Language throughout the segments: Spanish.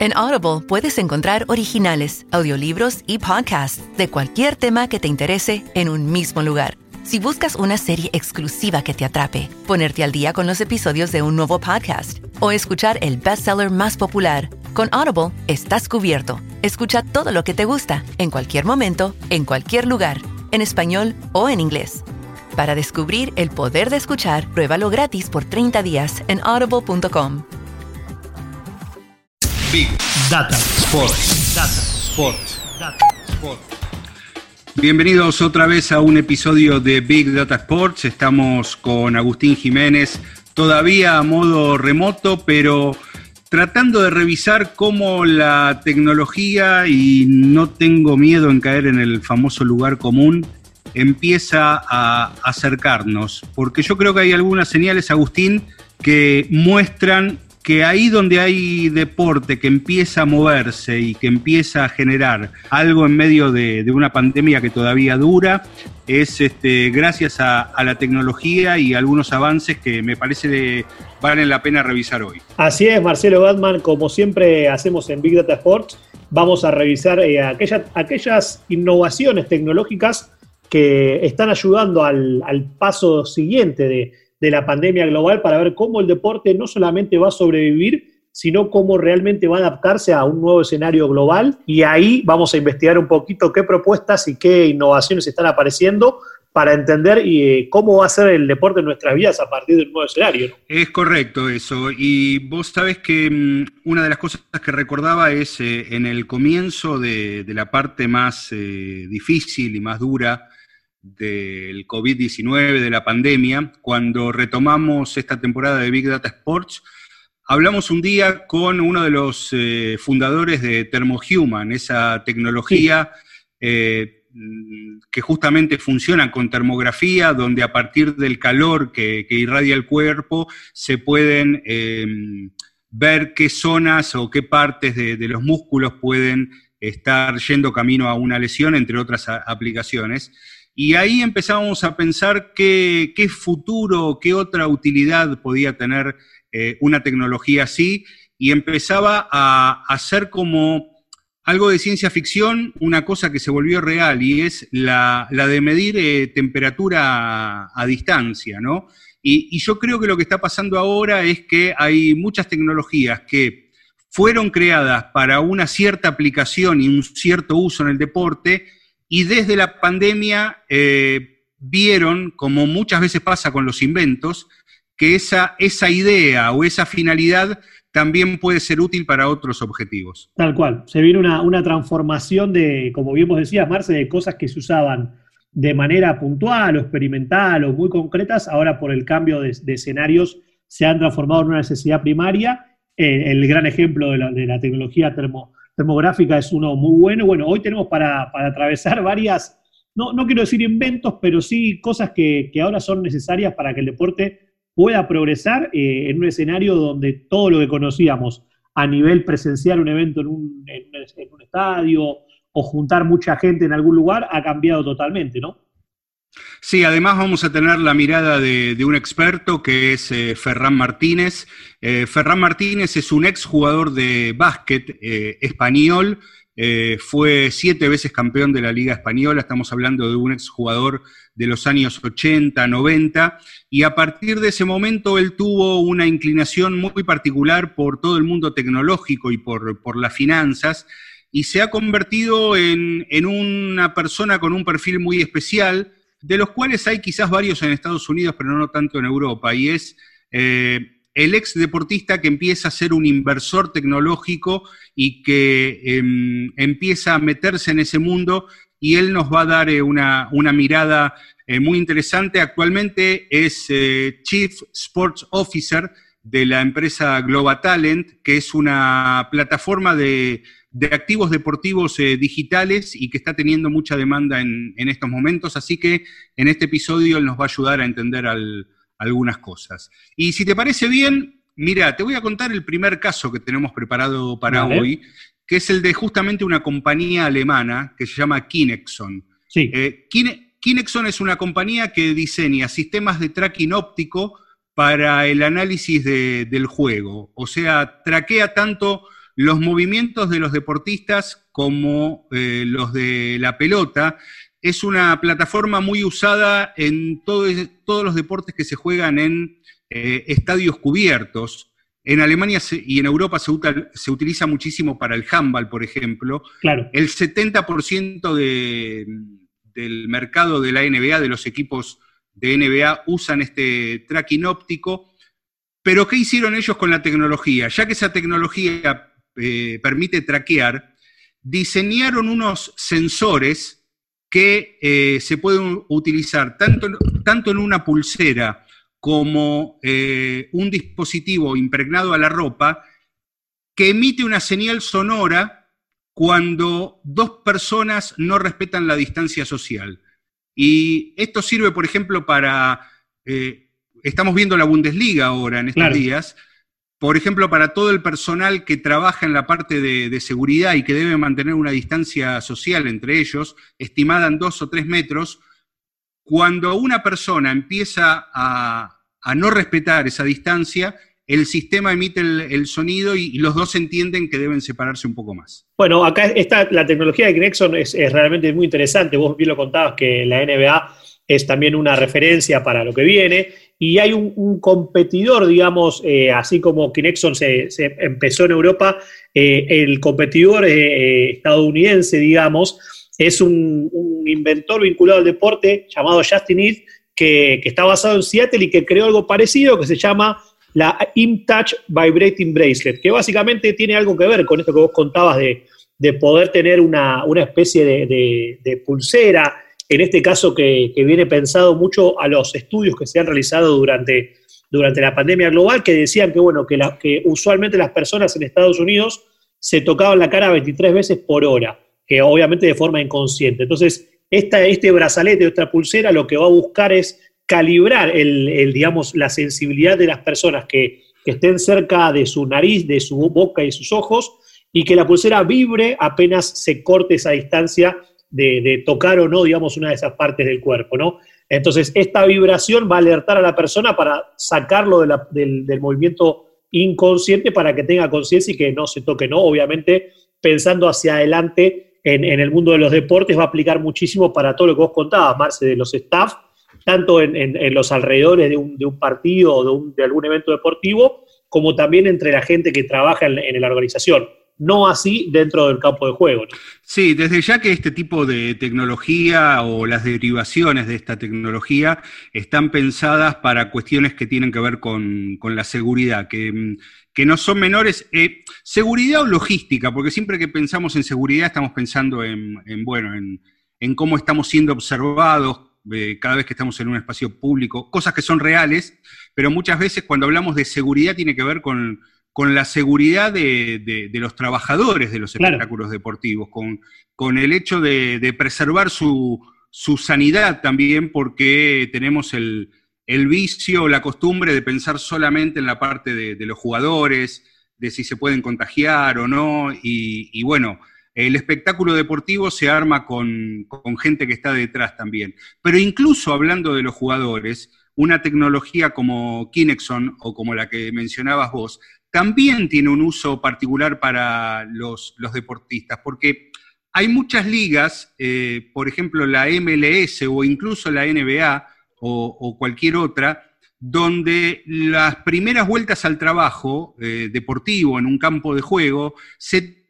En Audible puedes encontrar originales, audiolibros y podcasts de cualquier tema que te interese en un mismo lugar. Si buscas una serie exclusiva que te atrape, ponerte al día con los episodios de un nuevo podcast o escuchar el bestseller más popular, con Audible estás cubierto. Escucha todo lo que te gusta, en cualquier momento, en cualquier lugar, en español o en inglés. Para descubrir el poder de escuchar, pruébalo gratis por 30 días en audible.com. Big Data Sports. Data Sports. Data Sports. Bienvenidos otra vez a un episodio de Big Data Sports. Estamos con Agustín Jiménez, todavía a modo remoto, pero tratando de revisar cómo la tecnología, y no tengo miedo en caer en el famoso lugar común, empieza a acercarnos. Porque yo creo que hay algunas señales, Agustín, que muestran que ahí donde hay deporte que empieza a moverse y que empieza a generar algo en medio de, una pandemia que todavía dura, es este, gracias a, la tecnología y algunos avances que me parece valen la pena revisar hoy. Así es, Marcelo Batman, como siempre hacemos en Big Data Sports, vamos a revisar eh, aquellas, aquellas innovaciones tecnológicas que están ayudando al, paso siguiente de, de, la pandemia global para ver cómo el deporte no solamente va a sobrevivir, sino cómo realmente va a adaptarse a un nuevo escenario global. Y ahí vamos a investigar un poquito qué propuestas y qué innovaciones están apareciendo para entender eh, cómo va a ser el deporte en nuestras vidas a partir del nuevo escenario. Es correcto eso. Y vos sabés que mm, una de las cosas que recordaba es eh, en el comienzo de, la parte más eh, difícil y más dura del COVID-19, de la pandemia, cuando retomamos esta temporada de Big Data Sports, hablamos un día con uno de los eh, fundadores de Thermohuman, esa tecnología eh, que justamente funciona con termografía, donde a partir del calor que, irradia el cuerpo se pueden em, ver qué zonas o qué partes de, de los músculos pueden estar yendo camino a una lesión, entre otras aplicaciones. Y ahí empezamos a pensar qué, futuro, qué otra utilidad podía tener eh, una tecnología así, y empezaba a hacer como algo de ciencia ficción, una cosa que se volvió real, y es la, de medir eh, temperatura a, distancia, ¿no? y yo creo que lo que está pasando ahora es que hay muchas tecnologías que fueron creadas para una cierta aplicación y un cierto uso en el deporte, y desde la pandemia eh, vieron, como muchas veces pasa con los inventos, que esa, esa idea o esa finalidad también puede ser útil para otros objetivos. Tal cual. Se viene una, transformación de, como bien vos decías, Marce, de cosas que se usaban de manera puntual o experimental o muy concretas, ahora por el cambio de, escenarios se han transformado en una necesidad primaria. Eh, el gran ejemplo de la, de la tecnología termo, demográfica es uno muy bueno. Bueno, hoy tenemos para, atravesar varias, no, no, quiero decir inventos, pero sí cosas que, ahora son necesarias para que el deporte pueda progresar eh, en un escenario donde todo lo que conocíamos a nivel presencial, un evento en un, en un estadio o juntar mucha gente en algún lugar, ha cambiado totalmente, ¿no? Sí, además vamos a tener la mirada de, un experto que es eh, Ferran Martínez. Eh, Ferran Martínez es un exjugador de básquet eh, español, fue siete veces campeón de la Liga Española, estamos hablando de un exjugador de los años 80, 90, y a partir de ese momento él tuvo una inclinación muy particular por todo el mundo tecnológico y por, las finanzas, y se ha convertido en una persona con un perfil muy especial, de los cuales hay quizás varios en Estados Unidos, pero no tanto en Europa, y es eh, el ex deportista que empieza a ser un inversor tecnológico y que em, empieza a meterse en ese mundo y él nos va a dar eh, una, mirada eh, muy interesante. Actualmente es Chief Sports Officer de la empresa Global Talent, que es una plataforma de de activos deportivos eh, digitales y que está teniendo mucha demanda en, estos momentos. Así que en este episodio él nos va a ayudar a entender algunas cosas. Y si te parece bien, mira, te voy a contar el primer caso que tenemos preparado para hoy, que es el de justamente una compañía alemana que se llama Kinexon. Sí. Eh, Kinexon es una compañía que diseña sistemas de tracking óptico para el análisis del juego. O sea, traquea tanto los movimientos de los deportistas como eh, los de la pelota. Es una plataforma muy usada en todos los deportes que se juegan en eh, estadios cubiertos. En Alemania y en Europa se, se, utiliza muchísimo para el handball, por ejemplo. Claro. El 70% del mercado de la NBA, de los equipos de NBA, usan este tracking óptico. Pero ¿qué hicieron ellos con la tecnología? Ya que esa tecnología eh, permite traquear, diseñaron unos sensores que eh, se pueden utilizar tanto, tanto en una pulsera como eh, un dispositivo impregnado a la ropa que emite una señal sonora cuando dos personas no respetan la distancia social. Y esto sirve, por ejemplo, para, eh, estamos viendo la Bundesliga ahora en estos días, por ejemplo, para todo el personal que trabaja en la parte de, seguridad y que debe mantener una distancia social entre ellos, estimada en dos o tres metros, cuando una persona empieza a, no respetar esa distancia, el sistema emite el, sonido y, los dos entienden que deben separarse un poco más. Bueno, acá está la tecnología de Kinexon es, realmente muy interesante. Vos bien lo contabas que la NBA es también una referencia para lo que viene. Y hay un, competidor, digamos, eh, así como Kinexon se, empezó en Europa, eh, el competidor eh, estadounidense, digamos, es un, inventor vinculado al deporte llamado Justin East, que, está basado en Seattle y que creó algo parecido que se llama la ImTouch Vibrating Bracelet, que básicamente tiene algo que ver con esto que vos contabas de, poder tener una, especie de, pulsera, en este caso que, viene pensado mucho a los estudios que se han realizado durante, durante la pandemia global, que decían que, bueno, que, que usualmente las personas en Estados Unidos se tocaban la cara 23 veces por hora que obviamente de forma inconsciente. Entonces, esta, este brazalete, esta pulsera, lo que va a buscar es calibrar el, digamos, la sensibilidad de las personas que, estén cerca de su nariz, de su boca y sus ojos, y que la pulsera vibre apenas se corte esa distancia de, tocar o no, digamos, una de esas partes del cuerpo, ¿no? Entonces, esta vibración va a alertar a la persona para sacarlo del, del, movimiento inconsciente para que tenga conciencia y que no se toque, ¿no? Obviamente, pensando hacia adelante en, el mundo de los deportes va a aplicar muchísimo para todo lo que vos contabas, Marce, de los staff, tanto en, los alrededores de un, partido o de, algún evento deportivo, como también entre la gente que trabaja en, la organización. No así dentro del campo de juego. Sí, desde ya que este tipo de tecnología o las derivaciones de esta tecnología están pensadas para cuestiones que tienen que ver con, con la seguridad, que mm, que no son menores. Eh, seguridad o logística, porque siempre que pensamos en seguridad estamos pensando en, bueno, en, cómo estamos siendo observados eh, cada vez que estamos en un espacio público, cosas que son reales, pero muchas veces cuando hablamos de seguridad tiene que ver con, la seguridad de, los trabajadores de los espectáculos deportivos, con, con, el hecho de, preservar su, su sanidad también, porque tenemos el, el vicio o la costumbre de pensar solamente en la parte de, los jugadores, de si se pueden contagiar o no, y, bueno, el espectáculo deportivo se arma con, gente que está detrás también. Pero incluso hablando de los jugadores, una tecnología como Kinexon o como la que mencionabas vos, también tiene un uso particular para los, deportistas, porque hay muchas ligas, eh, por ejemplo la MLS o incluso la NBA, o, cualquier otra, donde las primeras vueltas al trabajo eh, deportivo en un campo de juego se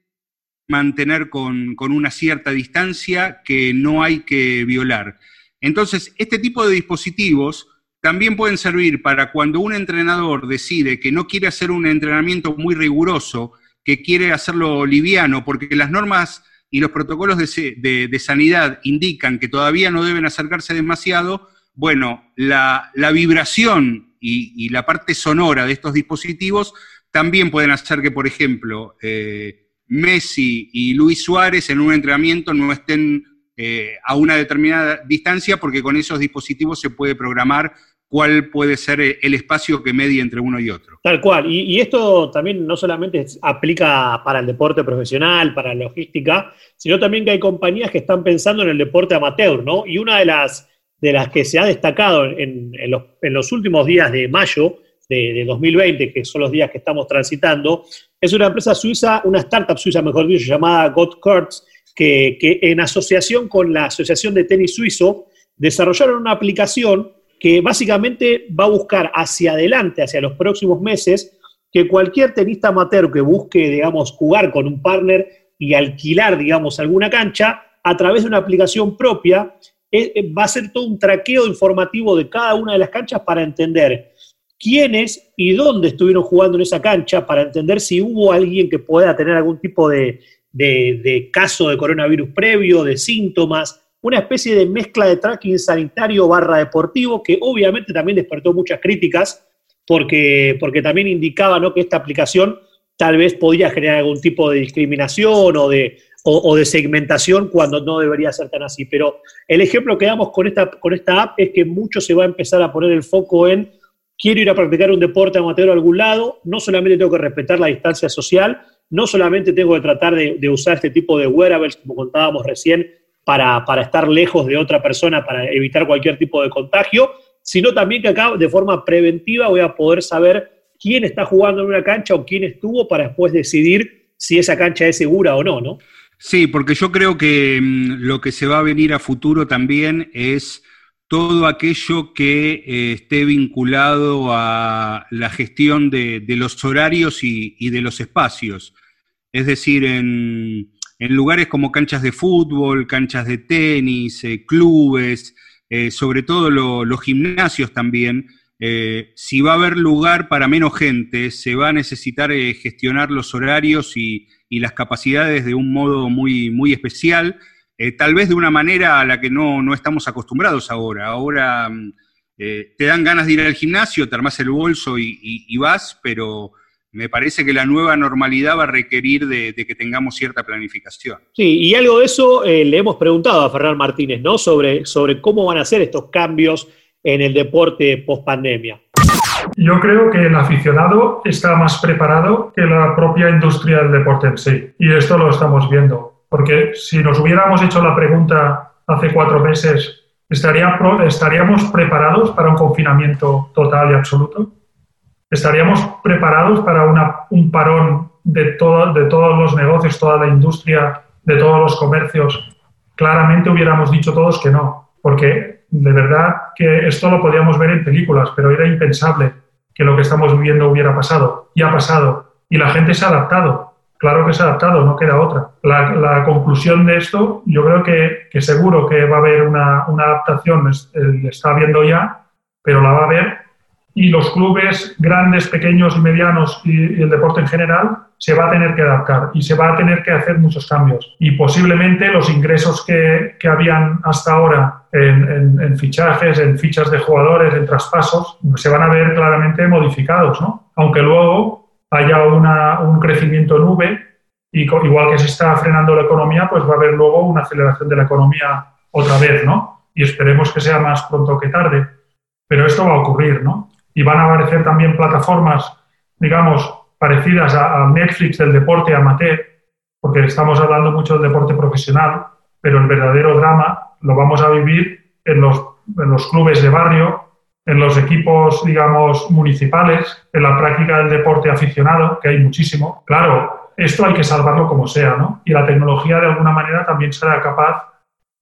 mantener con, una cierta distancia que no hay que violar. Entonces, este tipo de dispositivos también pueden servir para cuando un entrenador decide que no quiere hacer un entrenamiento muy riguroso, que quiere hacerlo liviano, porque las normas y los protocolos de sanidad indican que todavía no deben acercarse demasiado, bueno, la, vibración y, la parte sonora de estos dispositivos también pueden hacer que, por ejemplo, eh, Messi y Luis Suárez en un entrenamiento no estén eh, a una determinada distancia porque con esos dispositivos se puede programar cuál puede ser el espacio que medie entre uno y otro. Tal cual, y, esto también no solamente aplica para el deporte profesional, para la logística, sino también que hay compañías que están pensando en el deporte amateur, ¿no? Y una de las de las que se ha destacado en, los, últimos días de mayo de, 2020, que son los días que estamos transitando, es una empresa suiza, una startup suiza, mejor dicho, llamada GotCards, que, que en asociación con la Asociación de Tenis Suizo desarrollaron una aplicación que básicamente va a buscar hacia adelante, hacia los próximos meses, que cualquier tenista amateur que busque, digamos, jugar con un partner y alquilar, digamos, alguna cancha, a través de una aplicación propia, eh, eh, va a ser todo un traqueo informativo de cada una de las canchas para entender quiénes y dónde estuvieron jugando en esa cancha, para entender si hubo alguien que pueda tener algún tipo de, de caso de coronavirus previo, de síntomas, una especie de mezcla de tracking sanitario barra deportivo que obviamente también despertó muchas críticas porque, porque también indicaba que esta aplicación tal vez podía generar algún tipo de discriminación o de, o, de segmentación cuando no debería ser tan así. Pero el ejemplo que damos con esta, con esta app es que mucho se va a empezar a poner el foco en quiero ir a practicar un deporte amateur a algún lado, no solamente tengo que respetar la distancia social, no solamente tengo que tratar de, de usar este tipo de wearables, como contábamos recién, para, para, estar lejos de otra persona, para evitar cualquier tipo de contagio, sino también que acá de forma preventiva voy a poder saber quién está jugando en una cancha o quién estuvo para después decidir si esa cancha es segura o no, ¿no? Sí, porque yo creo que mm, lo que se va a venir a futuro también es todo aquello que eh, esté vinculado a la gestión de, los horarios y, de los espacios. Es decir, en, lugares como canchas de fútbol, canchas de tenis, eh, clubes, eh, sobre todo los gimnasios también, eh, si va a haber lugar para menos gente, se va a necesitar gestionar los horarios y, las capacidades de un modo muy, muy especial, tal vez de una manera a la que no, estamos acostumbrados ahora. Ahora mm, te dan ganas de ir al gimnasio, te armas el bolso y, vas, pero me parece que la nueva normalidad va a requerir de, que tengamos cierta planificación. Sí, y algo de eso le hemos preguntado a Ferran Martínez, ¿no? Sobre, sobre cómo van a ser estos cambios en el deporte post pandemia? Yo creo que el aficionado está más preparado que la propia industria del deporte en sí. Y esto lo estamos viendo. Porque si nos hubiéramos hecho la pregunta hace cuatro meses, ¿estaríamos preparados para un confinamiento total y absoluto? ¿Estaríamos preparados para un parón de, todo, de todos los negocios, toda la industria, de todos los comercios? Claramente hubiéramos dicho todos que no, porque de verdad que esto lo podíamos ver en películas, pero era impensable que lo que estamos viviendo hubiera pasado. Y ha pasado. Y la gente se ha adaptado. Claro que se ha adaptado, no queda otra. La, conclusión de esto, yo creo que, seguro que va a haber una, una adaptación, está habiendo ya, pero la va a haber. Y los clubes grandes, pequeños y medianos y el deporte en general se va a tener que adaptar y se va a tener que hacer muchos cambios. Y posiblemente los ingresos que, que habían hasta ahora en, fichajes, en fichas de jugadores, en traspasos, se van a ver claramente modificados, ¿no? Aunque luego haya una, un crecimiento en V y igual que se está frenando la economía, pues va a haber luego una aceleración de la economía otra vez, ¿no? Y esperemos que sea más pronto que tarde. Pero esto va a ocurrir, ¿no? Y van a aparecer también plataformas, digamos, parecidas a, Netflix del deporte amateur, porque estamos hablando mucho del deporte profesional, pero el verdadero drama lo vamos a vivir en los, en los clubes de barrio, en los equipos, digamos, municipales, en la práctica del deporte aficionado, que hay muchísimo. Claro, esto hay que salvarlo como sea, ¿no? Y la tecnología de alguna manera también será capaz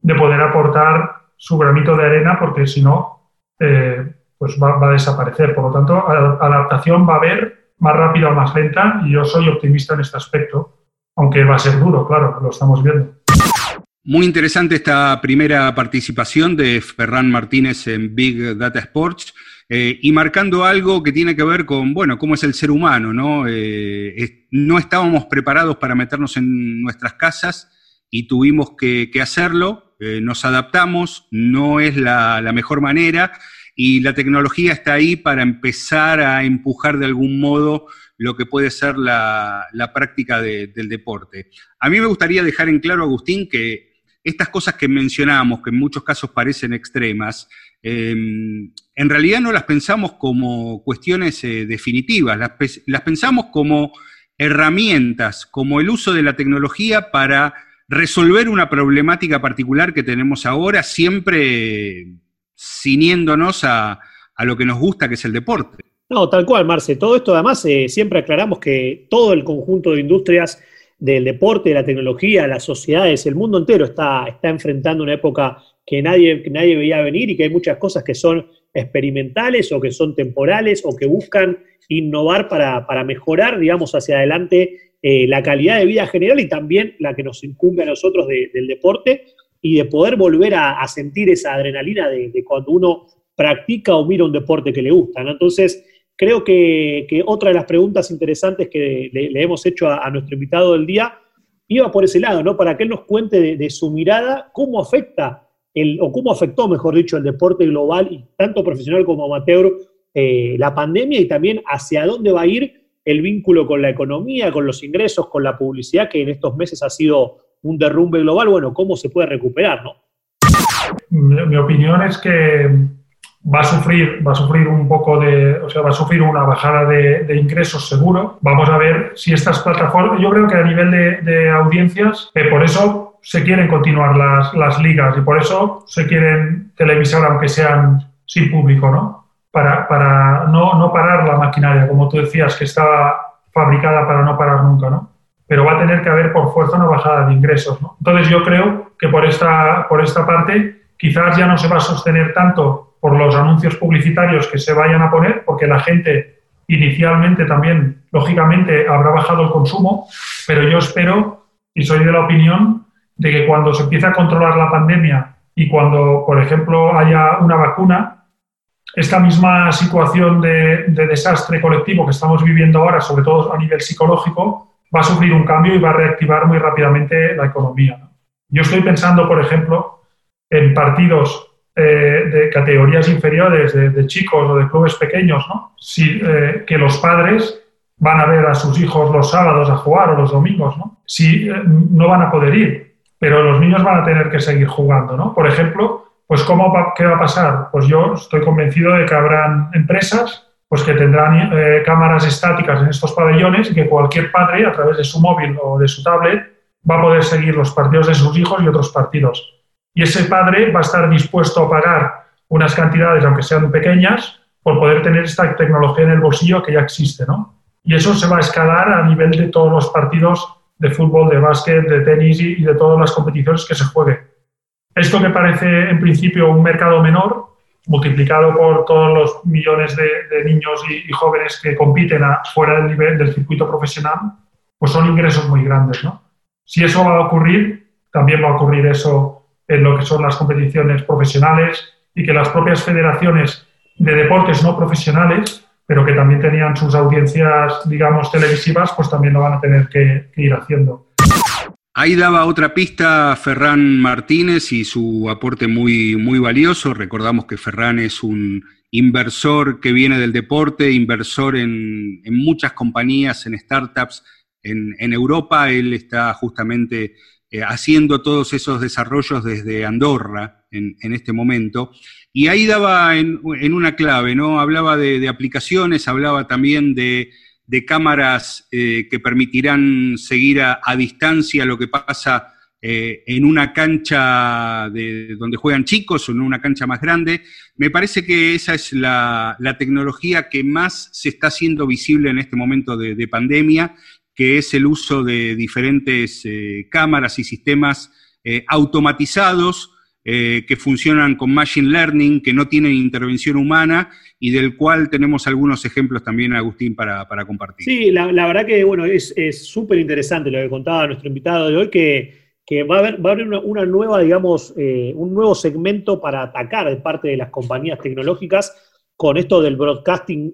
de poder aportar su granito de arena, porque si no, eh, pues va, va, a desaparecer. Por lo tanto, adaptación va a haber más rápida o más lenta y yo soy optimista en este aspecto, aunque va a ser duro, claro, lo estamos viendo. Muy interesante esta primera participación de Ferran Martínez en Big Data Sports eh, y marcando algo que tiene que ver con, bueno, cómo es el ser humano, ¿no? Eh, no estábamos preparados para meternos en nuestras casas y tuvimos que, hacerlo, eh, nos adaptamos, no es la, la mejor manera y la tecnología está ahí para empezar a empujar de algún modo lo que puede ser la, práctica del deporte. A mí me gustaría dejar en claro, Agustín, que estas cosas que mencionamos, que en muchos casos parecen extremas, em, en realidad no las pensamos como cuestiones eh, definitivas, las, las pensamos como herramientas, como el uso de la tecnología para resolver una problemática particular que tenemos ahora, siempre ciniéndonos a, lo que nos gusta, que es el deporte. No, tal cual, Marce. Todo esto, además, eh, siempre aclaramos que todo el conjunto de industrias del deporte, de la tecnología, las sociedades, el mundo entero está, está enfrentando una época que nadie, nadie veía venir y que hay muchas cosas que son experimentales o que son temporales o que buscan innovar para, mejorar, digamos, hacia adelante eh, la calidad de vida general y también la que nos incumbe a nosotros del deporte y de poder volver a, sentir esa adrenalina de, cuando uno practica o mira un deporte que le gusta. Entonces, creo que, otra de las preguntas interesantes que le, hemos hecho a, nuestro invitado del día iba por ese lado, ¿no? Para que él nos cuente de, su mirada cómo afecta, el, o cómo afectó, mejor dicho, el deporte global, y tanto profesional como amateur, eh, la pandemia y también hacia dónde va a ir el vínculo con la economía, con los ingresos, con la publicidad, que en estos meses ha sido un derrumbe global. Bueno, ¿cómo se puede recuperar, no? Mi, opinión es que va a sufrir, va a sufrir un poco de, o sea, va a sufrir una bajada de, ingresos seguro. Vamos a ver si estas plataformas, yo creo que a nivel de, audiencias, eh, por eso se quieren continuar las, las, ligas y por eso se quieren televisar aunque sean sin público, ¿no? Para, para no, no parar la maquinaria, como tú decías, que estaba fabricada para no parar nunca, ¿no? Pero va a tener que haber por fuerza una bajada de ingresos, ¿no? Entonces yo creo que por esta, por esta parte quizás ya no se va a sostener tanto por los anuncios publicitarios que se vayan a poner, porque la gente inicialmente también, lógicamente, habrá bajado el consumo, pero yo espero y soy de la opinión de que cuando se empiece a controlar la pandemia y cuando, por ejemplo, haya una vacuna, esta misma situación de, desastre colectivo que estamos viviendo ahora, sobre todo a nivel psicológico, va a sufrir un cambio y va a reactivar muy rápidamente la economía. Yo estoy pensando, por ejemplo, en partidos eh, de categorías inferiores, de, chicos o de clubes pequeños, ¿no? Si, eh, que los padres van a ver a sus hijos los sábados a jugar o los domingos, ¿no? Si eh, no van a poder ir, pero los niños van a tener que seguir jugando, ¿no? Por ejemplo, pues ¿cómo ¿qué va a pasar? Pues yo estoy convencido de que habrán empresas pues que tendrán cámaras estáticas en estos pabellones y que cualquier padre, a través de su móvil o de su tablet, va a poder seguir los partidos de sus hijos y otros partidos y ese padre va a estar dispuesto a pagar unas cantidades, aunque sean pequeñas, por poder tener esta tecnología en el bolsillo que ya existe, ¿no? Y eso se va a escalar a nivel de todos los partidos de fútbol, de básquet, de tenis y, de todas las competiciones que se jueguen. Esto que parece en principio un mercado menor, multiplicado por todos los millones de, niños y, jóvenes que compiten fuera del nivel del circuito profesional, pues son ingresos muy grandes, ¿no? Si eso va a ocurrir, también va a ocurrir eso en lo que son las competiciones profesionales y que las propias federaciones de deportes no profesionales, pero que también tenían sus audiencias, digamos, televisivas, pues también lo van a tener que, ir haciendo. Ahí daba otra pista Ferran Martínez y su aporte muy, muy valioso. Recordamos que Ferran es un inversor que viene del deporte, inversor en, muchas compañías, en startups en, en Europa. Él está justamente eh, haciendo todos esos desarrollos desde Andorra en, este momento. Y ahí daba en, una clave, ¿no? Hablaba de, aplicaciones, hablaba también de, cámaras eh, que permitirán seguir a, distancia lo que pasa eh, en una cancha de, donde juegan chicos o en una cancha más grande. Me parece que esa es la, tecnología que más se está haciendo visible en este momento de pandemia que es el uso de diferentes eh, cámaras y sistemas automatizados eh, que funcionan con Machine Learning, que no tienen intervención humana y del cual tenemos algunos ejemplos también, Agustín, para, compartir. Sí, la, verdad que bueno, es súper interesante lo que contaba nuestro invitado de hoy, que, va a haber, va a haber una, nueva, digamos, un nuevo segmento para atacar de parte de las compañías tecnológicas con esto del broadcasting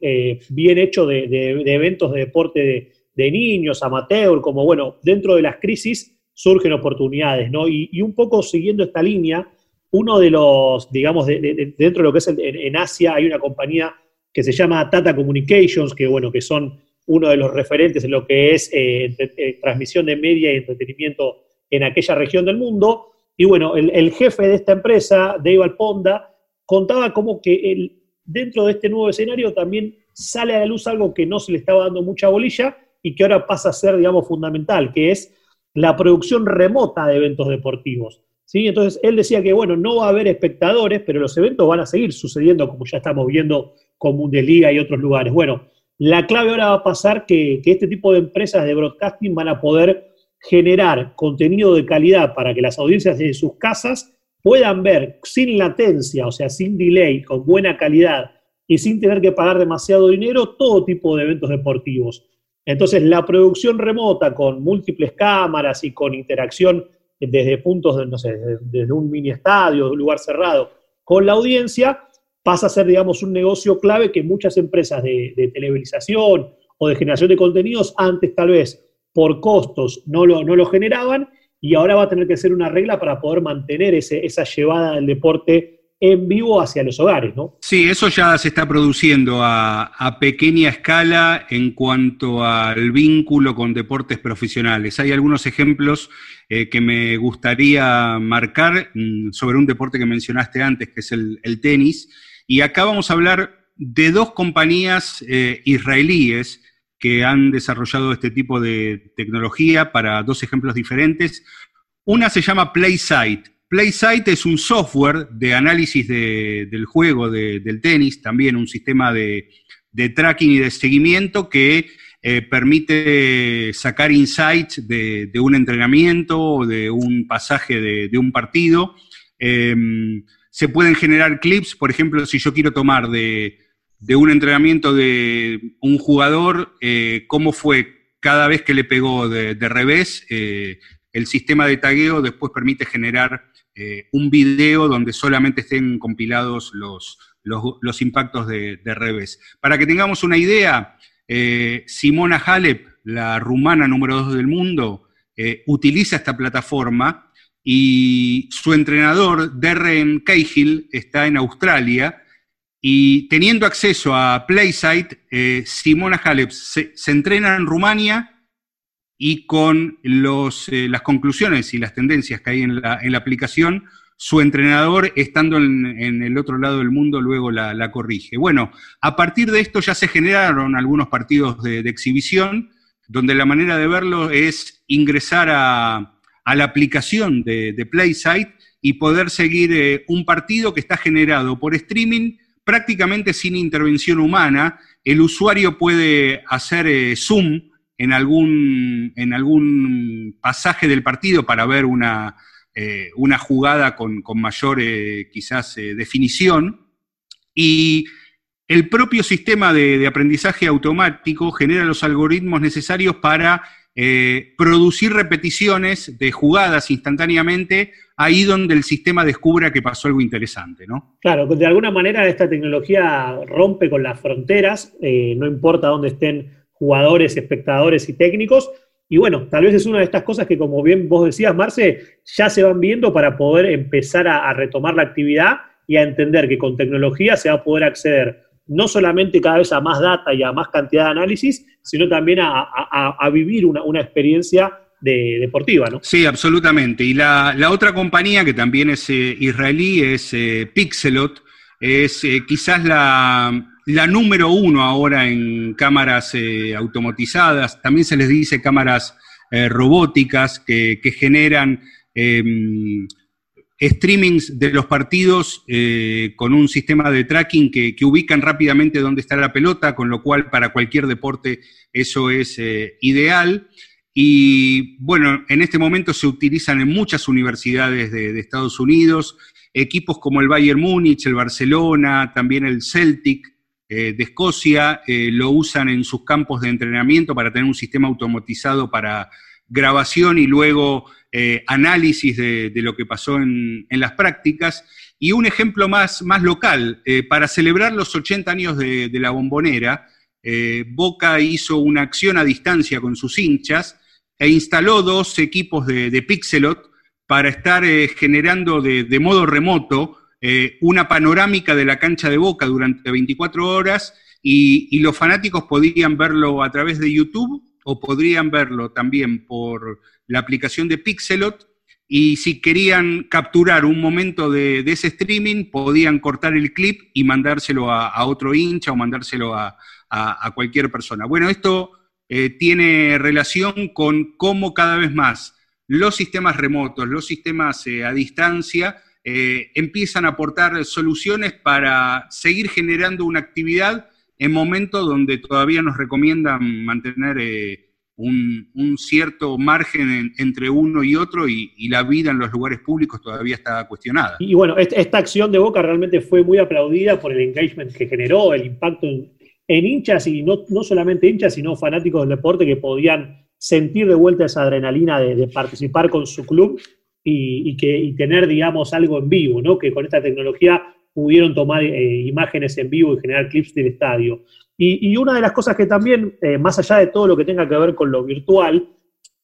bien hecho de, de eventos de deporte de de niños, amateur, como bueno, dentro de las crisis surgen oportunidades, ¿no? Y, un poco siguiendo esta línea, uno de los, digamos, dentro de lo que es en, Asia hay una compañía que se llama Tata Communications, que bueno, que son uno de los referentes en lo que es eh, eh, transmisión de media y entretenimiento en aquella región del mundo. Y bueno, el, jefe de esta empresa, Dave Alponda, contaba como que dentro de este nuevo escenario también sale a la luz algo que no se le estaba dando mucha bolilla, y que ahora pasa a ser, digamos, fundamental, que es la producción remota de eventos deportivos. ¿Sí? Entonces, él decía que, bueno, no va a haber espectadores, pero los eventos van a seguir sucediendo, como ya estamos viendo con Bundesliga y otros lugares. Bueno, la clave ahora va a pasar que, que este tipo de empresas de broadcasting van a poder generar contenido de calidad para que las audiencias de sus casas puedan ver sin latencia, o sea, sin delay, con buena calidad y sin tener que pagar demasiado dinero todo tipo de eventos deportivos. Entonces, la producción remota con múltiples cámaras y con interacción desde puntos, no sé, desde un mini estadio, un lugar cerrado, con la audiencia, pasa a ser, digamos, un negocio clave que muchas empresas de, de televisión o de generación de contenidos antes tal vez por costos no lo, no lo generaban y ahora va a tener que ser una regla para poder mantener ese, esa llevada del deporte en vivo hacia los hogares, ¿no? Sí, eso ya se está produciendo a, pequeña escala en cuanto al vínculo con deportes profesionales. Hay algunos ejemplos eh, que me gustaría marcar mm, sobre un deporte que mencionaste antes, que es el, tenis. Y acá vamos a hablar de dos compañías eh, israelíes que han desarrollado este tipo de tecnología para dos ejemplos diferentes. Una se llama PlaySite. PlaySite es un software de análisis del juego del tenis, también un sistema de, tracking y de seguimiento que eh, permite sacar insights de, un entrenamiento o de un pasaje de, un partido. Em, se pueden generar clips, por ejemplo, si yo quiero tomar de, de un entrenamiento de un jugador, eh, cómo fue cada vez que le pegó de, revés, eh, el sistema de tagueo después permite generar eh, un video donde solamente estén compilados los, los, impactos de, revés. Para que tengamos una idea, Simona Halep, la rumana número 2 del mundo, utiliza esta plataforma y su entrenador, Darren Cahill, está en Australia y teniendo acceso a PlaySite, eh, Simona Halep se, entrena en Rumania y con los, eh, las conclusiones y las tendencias que hay en la, aplicación, su entrenador, estando en, el otro lado del mundo, luego la, corrige. Bueno, a partir de esto ya se generaron algunos partidos de, exhibición, donde la manera de verlo es ingresar a, la aplicación de, de PlaySite y poder seguir eh, un partido que está generado por streaming prácticamente sin intervención humana. El usuario puede hacer eh, zoom en algún, en algún pasaje del partido para ver una, eh, una jugada con, mayor eh, quizás definición. Y el propio sistema de, aprendizaje automático genera los algoritmos necesarios para producir repeticiones de jugadas instantáneamente ahí donde el sistema descubra que pasó algo interesante, ¿no? Claro, de alguna manera esta tecnología rompe con las fronteras, eh, no importa dónde estén jugadores, espectadores y técnicos. Y bueno, tal vez es una de estas cosas que, como bien vos decías, Marce, ya se van viendo para poder empezar a, retomar la actividad y a entender que con tecnología se va a poder acceder no solamente cada vez a más data y a más cantidad de análisis, sino también a, vivir una, una experiencia deportiva, ¿no? Sí, absolutamente. Y la, otra compañía que también es eh, israelí es eh, Pixelot, es eh, quizás la, número uno ahora en cámaras automatizadas, también se les dice cámaras robóticas que, generan em, streamings de los partidos con un sistema de tracking que, que, ubican rápidamente dónde está la pelota, con lo cual para cualquier deporte eso es ideal. Y bueno, en este momento se utilizan en muchas universidades de, Estados Unidos, equipos como el Bayern Múnich, el Barcelona, también el Celtic eh, de Escocia, eh, lo usan en sus campos de entrenamiento para tener un sistema automatizado para grabación y luego eh, análisis de, lo que pasó en, las prácticas. Y un ejemplo más, más local, para celebrar los 80 años de, la bombonera, Boca hizo una acción a distancia con sus hinchas, e instaló dos equipos de, Pixelot para estar generando de, modo remoto eh, una panorámica de la cancha de Boca durante 24 horas y, los fanáticos podían verlo a través de YouTube o podrían verlo también por la aplicación de Pixelot y si querían capturar un momento de, ese streaming, podían cortar el clip y mandárselo a, otro hincha o mandárselo a, cualquier persona. Bueno, esto eh, tiene relación con cómo cada vez más los sistemas remotos, los sistemas eh, a distancia, eh, empiezan a aportar soluciones para seguir generando una actividad en momentos donde todavía nos recomiendan mantener eh, un, cierto margen entre uno y otro y, la vida en los lugares públicos todavía está cuestionada. Y bueno, esta, acción de Boca realmente fue muy aplaudida por el engagement que generó, el impacto en, hinchas y no, no solamente hinchas, sino fanáticos del deporte que podían sentir de vuelta esa adrenalina de, participar con su club y, que, tener, digamos, algo en vivo, ¿no? Que con esta tecnología pudieron tomar eh, imágenes en vivo y generar clips del estadio. Y, una de las cosas que también, eh, más allá de todo lo que tenga que ver con lo virtual,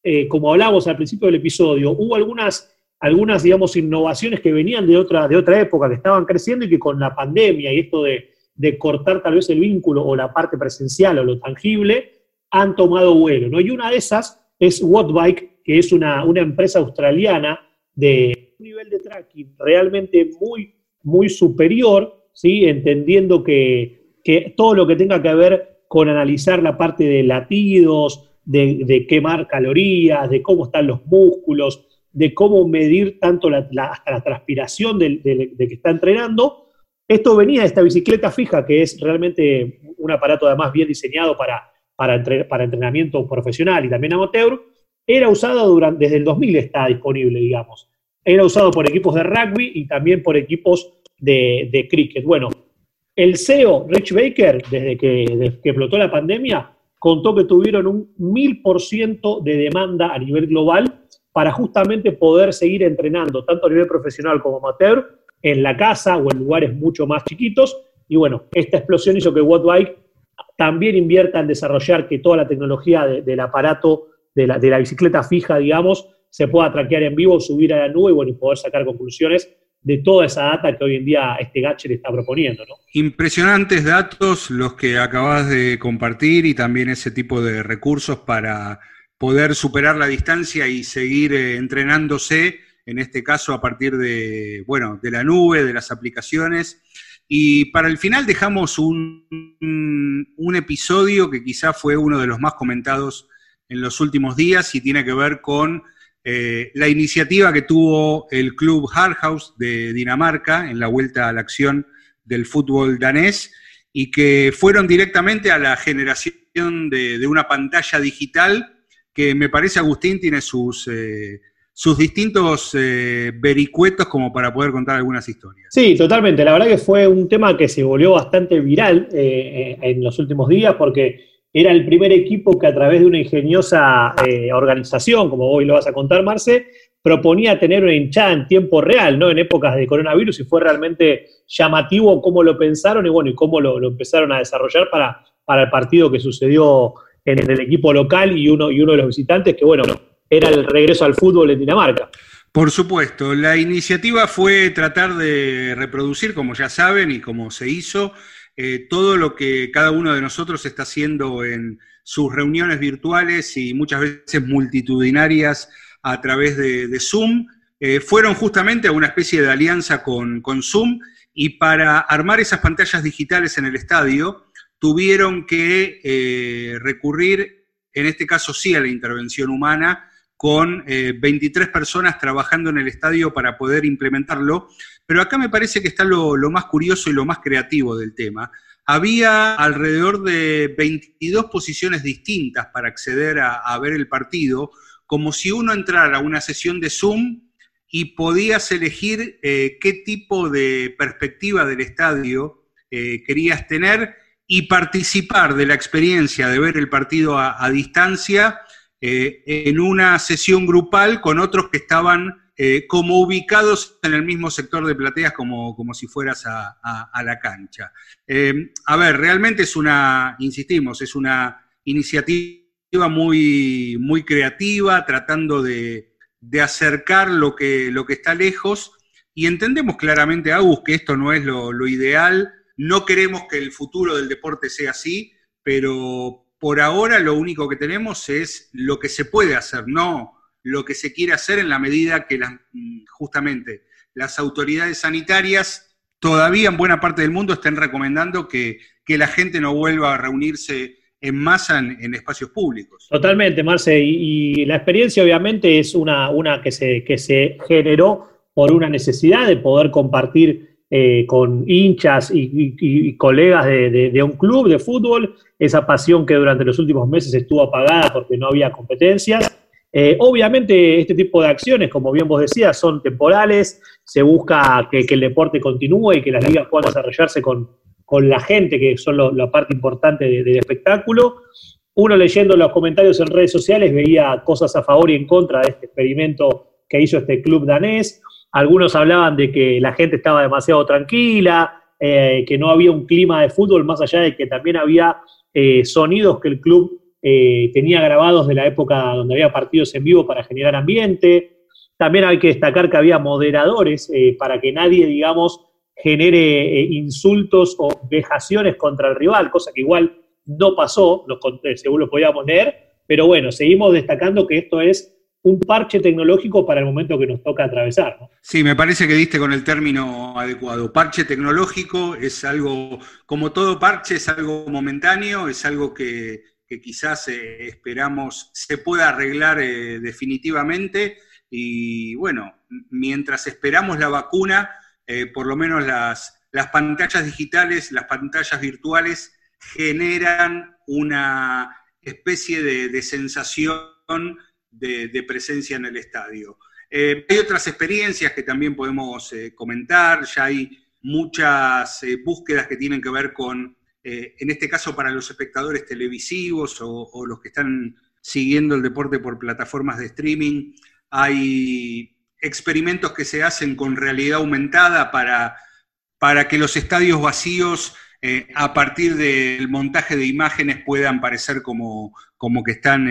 eh, como hablábamos al principio del episodio, hubo algunas, algunas, digamos, innovaciones que venían de otra, de otra época, que estaban creciendo y que con la pandemia y esto de, de cortar tal vez el vínculo o la parte presencial o lo tangible, han tomado vuelo. ¿no? Y una de esas es Wattbike, que es una, una empresa australiana de un nivel de tracking realmente muy, muy superior, ¿sí? entendiendo que, todo lo que tenga que ver con analizar la parte de latidos, de, quemar calorías, de cómo están los músculos, de cómo medir tanto la, hasta la transpiración de, de, que está entrenando. Esto venía de esta bicicleta fija, que es realmente un aparato además bien diseñado para, para, entrenamiento profesional y también amateur, era usado durante, desde el 2000 está disponible, digamos. Era usado por equipos de rugby y también por equipos de, cricket. Bueno, el CEO, Rich Baker, desde que, que explotó la pandemia, contó que tuvieron un 1000% de demanda a nivel global para justamente poder seguir entrenando, tanto a nivel profesional como amateur, en la casa o en lugares mucho más chiquitos. Y bueno, esta explosión hizo que Wattbike también invierta en desarrollar que toda la tecnología del aparato, de la, de la, bicicleta fija, digamos, se pueda traquear en vivo, subir a la nube bueno, y poder sacar conclusiones de toda esa data que hoy en día este gadget está proponiendo. ¿no? Impresionantes datos los que acabas de compartir y también ese tipo de recursos para poder superar la distancia y seguir eh, entrenándose, en este caso a partir de, bueno, de la nube, de las aplicaciones y para el final dejamos un, episodio que quizá fue uno de los más comentados en los últimos días y tiene que ver con eh, la iniciativa que tuvo el club Harthaus de Dinamarca en la vuelta a la acción del fútbol danés y que fueron directamente a la generación de, una pantalla digital que me parece, Agustín, tiene sus, eh, sus distintos eh, vericuetos como para poder contar algunas historias. Sí, totalmente. La verdad que fue un tema que se volvió bastante viral eh, en los últimos días porque era el primer equipo que a través de una ingeniosa eh, organización, como hoy lo vas a contar, Marce, proponía tener una hinchada en tiempo real, ¿no? En épocas de coronavirus y fue realmente llamativo cómo lo pensaron y bueno, y cómo lo, empezaron a desarrollar para, para el partido que sucedió en el equipo local y uno, y uno de los visitantes, que bueno, era el regreso al fútbol en Dinamarca. Por supuesto, la iniciativa fue tratar de reproducir, como ya saben y como se hizo, eh, todo lo que cada uno de nosotros está haciendo en sus reuniones virtuales y muchas veces multitudinarias a través de, Zoom. Eh, fueron justamente a una especie de alianza con, Zoom y para armar esas pantallas digitales en el estadio tuvieron que eh, recurrir, en este caso sí, a la intervención humana, con 23 eh, personas trabajando en el estadio para poder implementarlo. Pero acá me parece que está lo, más curioso y lo más creativo del tema. Había alrededor de 22 posiciones distintas para acceder a, ver el partido, como si uno entrara a una sesión de Zoom y podías elegir eh, qué tipo de perspectiva del estadio eh, querías tener y participar de la experiencia de ver el partido a distancia eh, en una sesión grupal con otros que estaban eh, como ubicados en el mismo sector de plateas como, como si fueras a, la cancha. Eh, a ver, realmente es una, insistimos, es una iniciativa muy, muy creativa, tratando de, acercar lo que, lo que está lejos y entendemos claramente, Agus, que esto no es lo, lo ideal, no queremos que el futuro del deporte sea así, pero por ahora lo único que tenemos es lo que se puede hacer, no lo que se quiere hacer en la medida que justamente las autoridades sanitarias todavía en buena parte del mundo estén recomendando que, la gente no vuelva a reunirse en masa en, espacios públicos. Totalmente, Marce, y, la experiencia obviamente es una, que se generó por una necesidad de poder compartir eh, con hinchas y, colegas de, un club de fútbol, esa pasión que durante los últimos meses estuvo apagada porque no había competencias. Eh, obviamente este tipo de acciones, como bien vos decías, son temporales, se busca que, el deporte continúe y que las ligas puedan desarrollarse con, la gente, que son la parte importante del espectáculo. Uno leyendo los comentarios en redes sociales veía cosas a favor y en contra de este experimento que hizo este club danés. Algunos hablaban de que la gente estaba demasiado tranquila, eh, que no había un clima de fútbol, más allá de que también había eh, sonidos que el club eh, tenía grabados de la época donde había partidos en vivo para generar ambiente. También hay que destacar que había moderadores para que nadie, digamos, genere insultos o vejaciones contra el rival, cosa que igual no pasó, según lo podíamos leer, pero bueno, seguimos destacando que esto es un parche tecnológico para el momento que nos toca atravesar. Sí, me parece que diste con el término adecuado. Parche tecnológico es algo, como todo parche, es algo momentáneo, es algo que, quizás eh, esperamos se pueda arreglar eh, definitivamente. Y bueno, mientras esperamos la vacuna, eh, por lo menos las, las pantallas digitales, las pantallas virtuales generan una especie de sensación de, presencia en el estadio. Eh, hay otras experiencias que también podemos eh, comentar, ya hay muchas eh, búsquedas que tienen que ver con, en este caso para los espectadores televisivos o, los que están siguiendo el deporte por plataformas de streaming, hay experimentos que se hacen con realidad aumentada para, para que los estadios vacíos a partir del montaje de imágenes puedan parecer como, como que están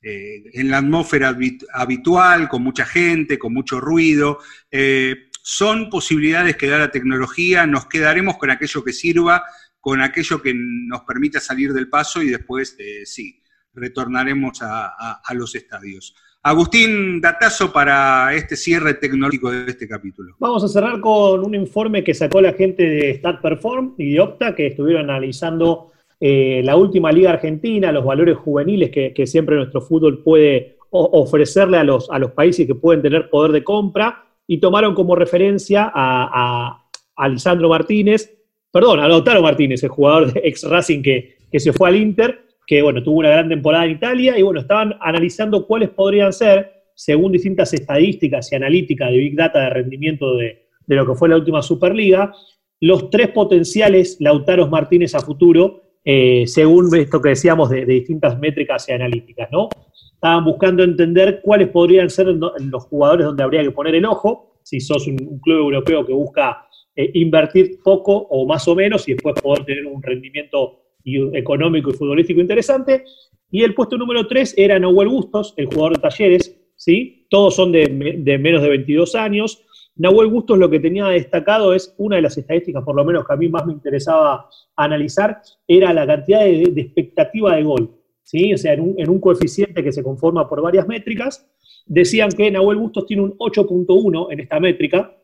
en la atmósfera habitual, con mucha gente, con mucho ruido. Eh, son posibilidades que da la tecnología, nos quedaremos con aquello que sirva, con aquello que nos permita salir del paso y después, eh, sí, retornaremos a, los estadios. Agustín, datazo para este cierre tecnológico de este capítulo. Vamos a cerrar con un informe que sacó la gente de Stat Perform y de Opta, que estuvieron analizando eh, la última liga argentina, los valores juveniles que, siempre nuestro fútbol puede ofrecerle a los, a los países que pueden tener poder de compra, y tomaron como referencia a, a, Lisandro Martínez, perdón, a Lautaro Martínez, el jugador de ex Racing que, que se fue al Inter, que bueno, tuvo una gran temporada en Italia, y bueno, estaban analizando cuáles podrían ser, según distintas estadísticas y analíticas de Big Data de rendimiento de, de lo que fue la última Superliga, los tres potenciales Lautaros Martínez a futuro eh, según esto que decíamos de, distintas métricas y analíticas, ¿no? Estaban buscando entender cuáles podrían ser los jugadores donde habría que poner el ojo, si sos un, club europeo que busca eh, invertir poco o más o menos y después poder tener un rendimiento económico y futbolístico interesante. Y el puesto número 3 era Nahuel Bustos, el jugador de Talleres, ¿sí? Todos son de, de menos de 22 años. Nahuel Bustos lo que tenía destacado es una de las estadísticas, por lo menos que a mí más me interesaba analizar, era la cantidad de, expectativa de gol. ¿sí? O sea, en un, coeficiente que se conforma por varias métricas, decían que Nahuel Bustos tiene un 8.1 en esta métrica,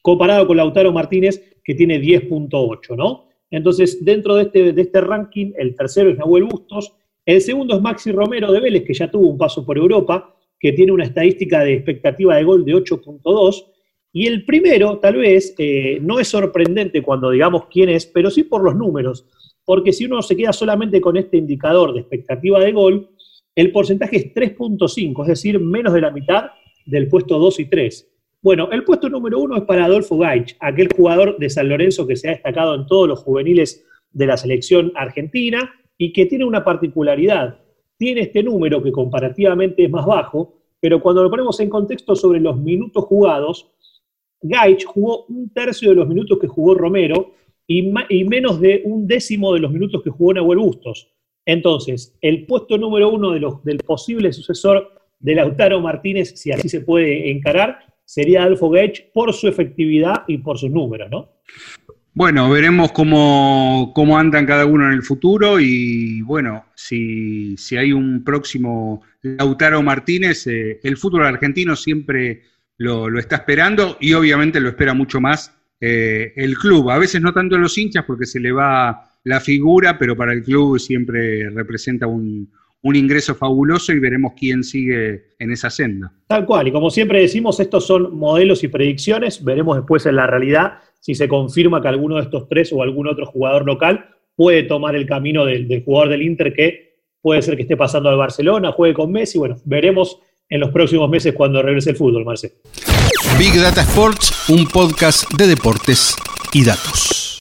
comparado con Lautaro Martínez, que tiene 10.8, ¿no? Entonces, dentro de este, de este ranking, el tercero es Nahuel Bustos, el segundo es Maxi Romero de Vélez, que ya tuvo un paso por Europa, que tiene una estadística de expectativa de gol de 8.2, y el primero, tal vez, eh, no es sorprendente cuando digamos quién es, pero sí por los números, porque si uno se queda solamente con este indicador de expectativa de gol, el porcentaje es 3.5, es decir, menos de la mitad del puesto 2 y 3. Bueno, el puesto número uno es para Adolfo Gaich, aquel jugador de San Lorenzo que se ha destacado en todos los juveniles de la selección argentina y que tiene una particularidad. Tiene este número que comparativamente es más bajo, pero cuando lo ponemos en contexto sobre los minutos jugados, Gaich jugó un tercio de los minutos que jugó Romero y, menos de un décimo de los minutos que jugó Nahuel Bustos. Entonces, el puesto número uno del posible sucesor de Lautaro Martínez, si así se puede encarar, sería Adolfo Gaich por su efectividad y por sus números, ¿no? Bueno, veremos cómo, cómo andan cada uno en el futuro y bueno, si, hay un próximo Lautaro Martínez, eh, el fútbol argentino siempre lo, está esperando y obviamente lo espera mucho más eh, el club. A veces no tanto los hinchas porque se le va la figura, pero para el club siempre representa un, ingreso fabuloso y veremos quién sigue en esa senda. Tal cual, y como siempre decimos, estos son modelos y predicciones, veremos después en la realidad si se confirma que alguno de estos tres o algún otro jugador local puede tomar el camino del, del jugador del Inter que puede ser que esté pasando al Barcelona, juegue con Messi, bueno, veremos en los próximos meses cuando regrese el fútbol, Marce. Big Data Sports, un podcast de deportes y datos.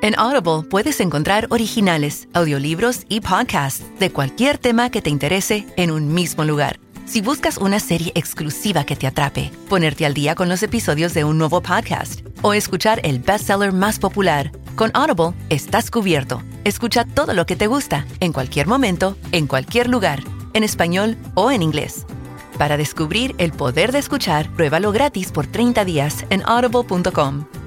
En Audible puedes encontrar originales, audiolibros y podcasts de cualquier tema que te interese en un mismo lugar. Si buscas una serie exclusiva que te atrape, ponerte al día con los episodios de un nuevo podcast o escuchar el bestseller más popular, con Audible estás cubierto. Escucha todo lo que te gusta, en cualquier momento, en cualquier lugar, en español o en inglés. Para descubrir el poder de escuchar, pruébalo gratis por 30 días en audible.com